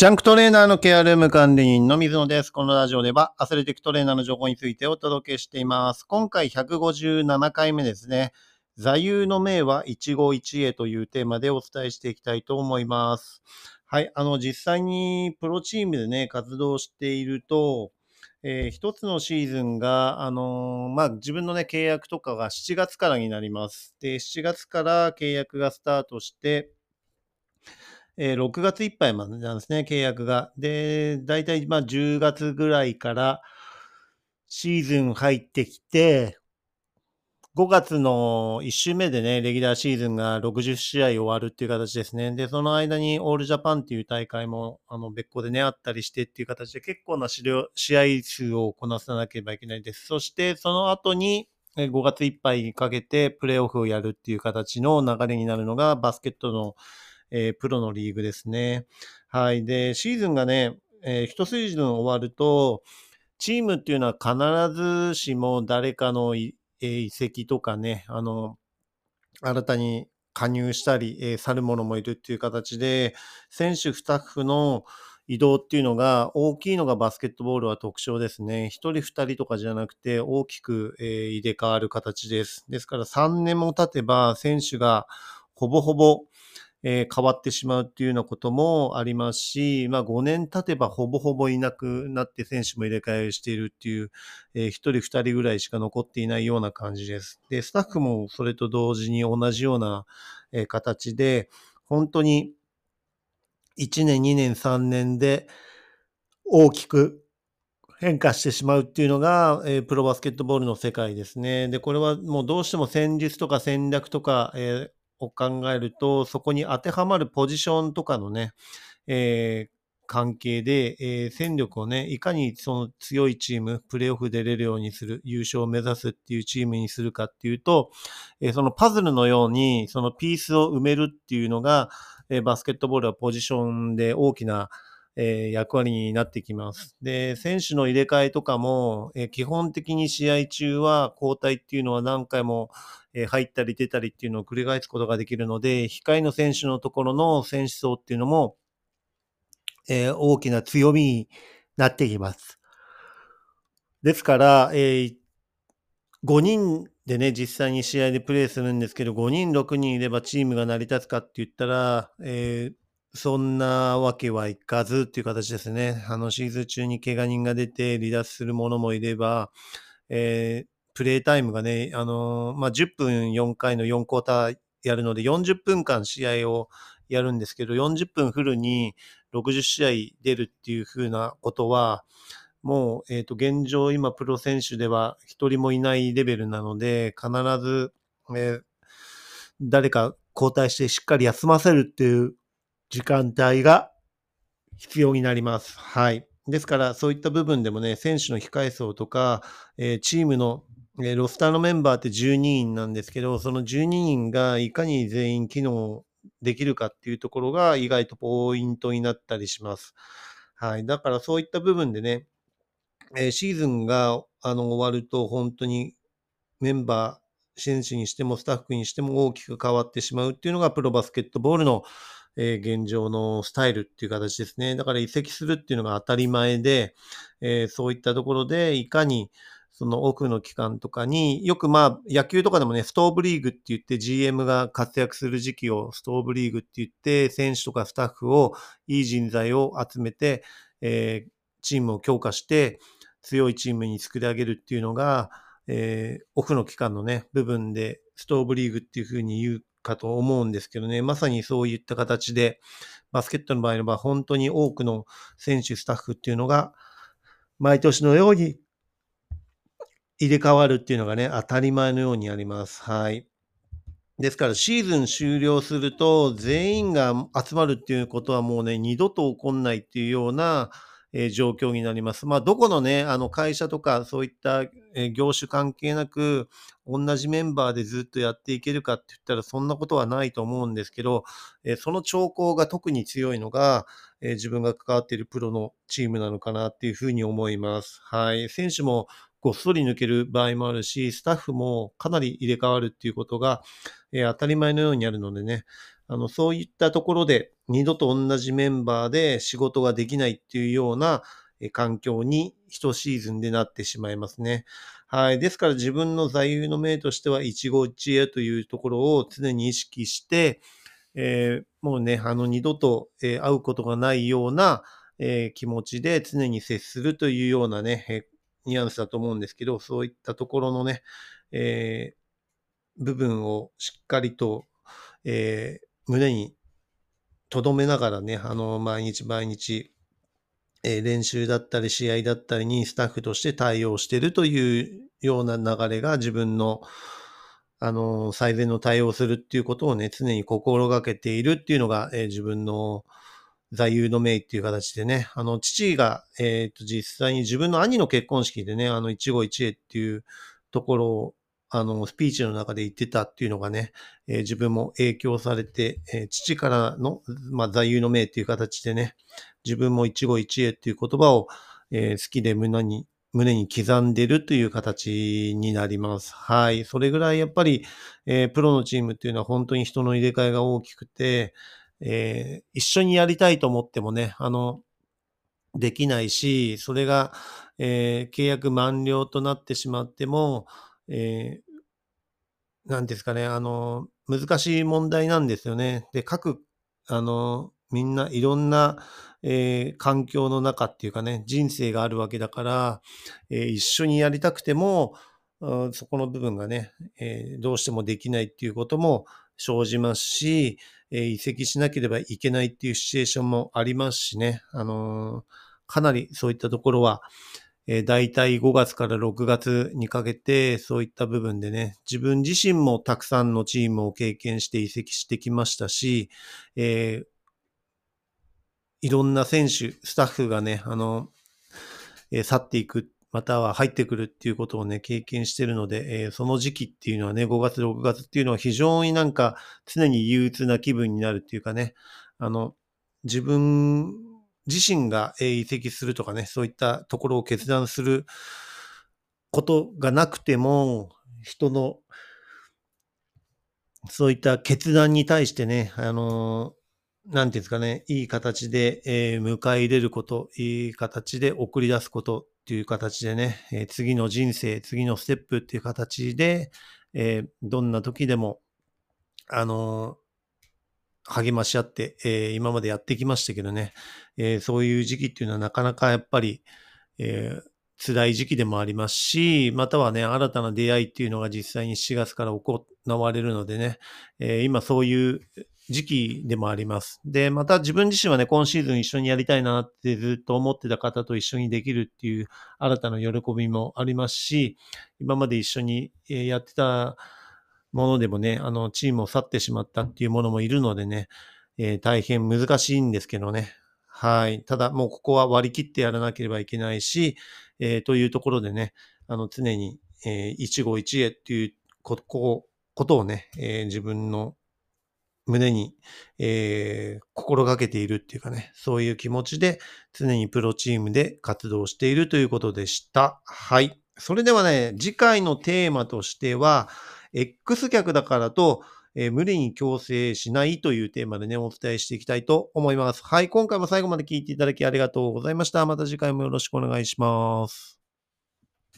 ジャンクトレーナーのケアルーム管理人の水野です。このラジオではアスレティックトレーナーの情報についてお届けしています。今回157回目ですね。座右の銘は一期一会というテーマでお伝えしていきたいと思います。はい。あの、実際にプロチームでね、活動していると、えー一つのシーズンが、あのーまあ、自分のね、契約とかが7月からになります。で、7月から契約がスタートして、えー6月いっぱいまでなんですね、契約が。で、大体まあ10月ぐらいからシーズン入ってきて、5月の1週目でね、レギュラーシーズンが60試合終わるっていう形ですね。で、その間にオールジャパンっていう大会も、あの、別個でね、あったりしてっていう形で結構な試合数をこなさなければいけないです。そして、その後に、5月いっぱいにかけてプレーオフをやるっていう形の流れになるのがバスケットのえープロのリーグですね。はい。で、シーズンがね、えー一シーズン終わると、チームっていうのは必ずしも誰かのえ移籍とかね、あの、新たに加入したり、えー去る者もいるっていう形で、選手、スタッフの移動っていうのが大きいのがバスケットボールは特徴ですね。一人二人とかじゃなくて大きく、えー入れ替わる形です。ですから3年も経てば選手がほぼほぼえー変わってしまうっていうようなこともありますし、まあ5年経てばほぼほぼいなくなって選手も入れ替えしているっていう、えー、1人2人ぐらいしか残っていないような感じです。で、スタッフもそれと同時に同じような、えー形で、本当に1年、2年、3年で大きく変化してしまうっていうのが、えープロバスケットボールの世界ですね。で、これはもうどうしても戦術とか戦略とか、えーを考えると、そこに当てはまるポジションとかのね、えー関係で、えー戦力をね、いかにその強いチーム、プレーオフ出れるようにする、優勝を目指すっていうチームにするかっていうと、えーそのパズルのように、そのピースを埋めるっていうのが、えーバスケットボールはポジションで大きな、えー役割になってきます。で、選手の入れ替えとかも、えー基本的に試合中は交代っていうのは何回も、え入ったり出たりっていうのを繰り返すことができるので、控えの選手のところの選手層っていうのも、えー大きな強みになってきます。ですから、えー5人でね、実際に試合でプレーするんですけど、5人、6人いればチームが成り立つかって言ったら、えーそんなわけはいかずっていう形ですね。あの、シーズン中に怪我人が出て離脱する者もいれば、えープレイタイムがね、あのーまあ、10分4回の4クォーターやるので、40分間試合をやるんですけど、40分フルに60試合出るっていう風なことは、もう、えっ、と、現状、今、プロ選手では一人もいないレベルなので、必ず、えー誰か交代してしっかり休ませるっていう時間帯が必要になります。はい。ですから、そういった部分でもね、選手の控え層とか、えーチームの、えーロスターのメンバーって12人なんですけど、その12人がいかに全員機能できるかっていうところが意外とポイントになったりします。はい。だからそういった部分でね、えーシーズンがあの終わると本当にメンバー、選手にしてもスタッフにしても大きく変わってしまうっていうのがプロバスケットボールの、えー現状のスタイルっていう形ですね。だから移籍するっていうのが当たり前で、えーそういったところでいかにそのオフの期間とかによくまあ野球とかでもね、ストーブリーグって言って GM が活躍する時期をストーブリーグって言って選手とかスタッフをいい人材を集めて、えーチームを強化して強いチームに作り上げるっていうのが、えーオフの期間のね、部分でストーブリーグっていうふうに言うかと思うんですけどね、まさにそういった形で、バスケットの場合は本当に多くの選手、スタッフっていうのが、毎年のように入れ替わるっていうのがね、当たり前のようにあります。はい。ですから、シーズン終了すると、全員が集まるっていうことはもうね、二度と起こんないっていうような、えー状況になります。まあ、どこのね、あの会社とか、そういった、えー業種関係なく、同じメンバーでずっとやっていけるかって言ったら、そんなことはないと思うんですけど、えーその兆候が特に強いのが、え自分が関わっているプロのチームなのかなっていうふうに思います。はい。選手もごっそり抜ける場合もあるし、スタッフもかなり入れ替わるっていうことが、えー当たり前のようにあるのでね、あの、そういったところで二度と同じメンバーで仕事ができないっていうような環境に一シーズンでなってしまいますね。はい。ですから自分の座右の銘としては一期一会というところを常に意識して、えー、もうね、あの二度と、えー、会うことがないような、えー、気持ちで常に接するというようなね、えニュアンスだと思うんですけど、そういったところのね、え部分をしっかりと、え胸に留めながらね、あの、毎日毎日、え練習だったり試合だったりにスタッフとして対応してるというような流れが自分の、あの、最善の対応するっていうことをね、常に心がけているっていうのが、えー、自分の座右の銘っていう形でね、あの、父が、えっ、と、実際に自分の兄の結婚式でね、あの、一期一会っていうところを、あの、スピーチの中で言ってたっていうのがね、えー、自分も影響されて、えー、父からの、まあ、座右の銘っていう形でね、自分も一期一会っていう言葉を、えー、好きで胸に胸に刻んでるという形になります。はい。それぐらいやっぱり、えー、プロのチームっていうのは本当に人の入れ替えが大きくて、えー、一緒にやりたいと思ってもね、あの、できないし、それが、えー、契約満了となってしまっても、えー、なんですかね、あの、難しい問題なんですよね。で、各、あの、みんないろんな、えー、環境の中っていうかね、人生があるわけだから、えー、一緒にやりたくても、そこの部分がね、えー、どうしてもできないっていうことも生じますし、え移籍しなければいけないっていうシチュエーションもありますしね、あのかなりそういったところは、えー、大体5月から6月にかけて、そういった部分でね、自分自身もたくさんのチームを経験して移籍してきましたし、えー、いろんな選手、スタッフがね、あの、えー、去っていく、または入ってくるっていうことをね、経験してるので、えー、その時期っていうのはね、5月、6月っていうのは非常になんか常に憂鬱な気分になるっていうかね、あの、自分自身が移籍するとかね、そういったところを決断することがなくても、人のそういった決断に対してね、あのなんていうんですかね、いい形で、えー、迎え入れること、いい形で送り出すことっていう形でね、えー、次の人生、次のステップっていう形で、えー、どんな時でも、あの励まし合って、え今までやってきましたけどね、えそういう時期っていうのはなかなかやっぱり、え辛い時期でもありますし、またはね、新たな出会いっていうのが実際に7月から行われるのでね、え今そういう時期でもあります。で、また自分自身はね、今シーズン一緒にやりたいなってずっと思ってた方と一緒にできるっていう新たな喜びもありますし、今まで一緒にやってたものでもね、あの、チームを去ってしまったっていうものもいるのでね、えー、大変難しいんですけどね。はい。ただ、もうここは割り切ってやらなければいけないし、えー、というところでね、あの、常に、えー、一期一会っていうこことをね、えー、自分の胸に、えー、心がけているっていうかね、そういう気持ちで常にプロチームで活動しているということでした。はい。それではね、次回のテーマとしては、X 客だからと、えー、無理に強制しないというテーマでね、お伝えしていきたいと思います。はい。今回も最後まで聞いていただきありがとうございました。また次回もよろしくお願いします。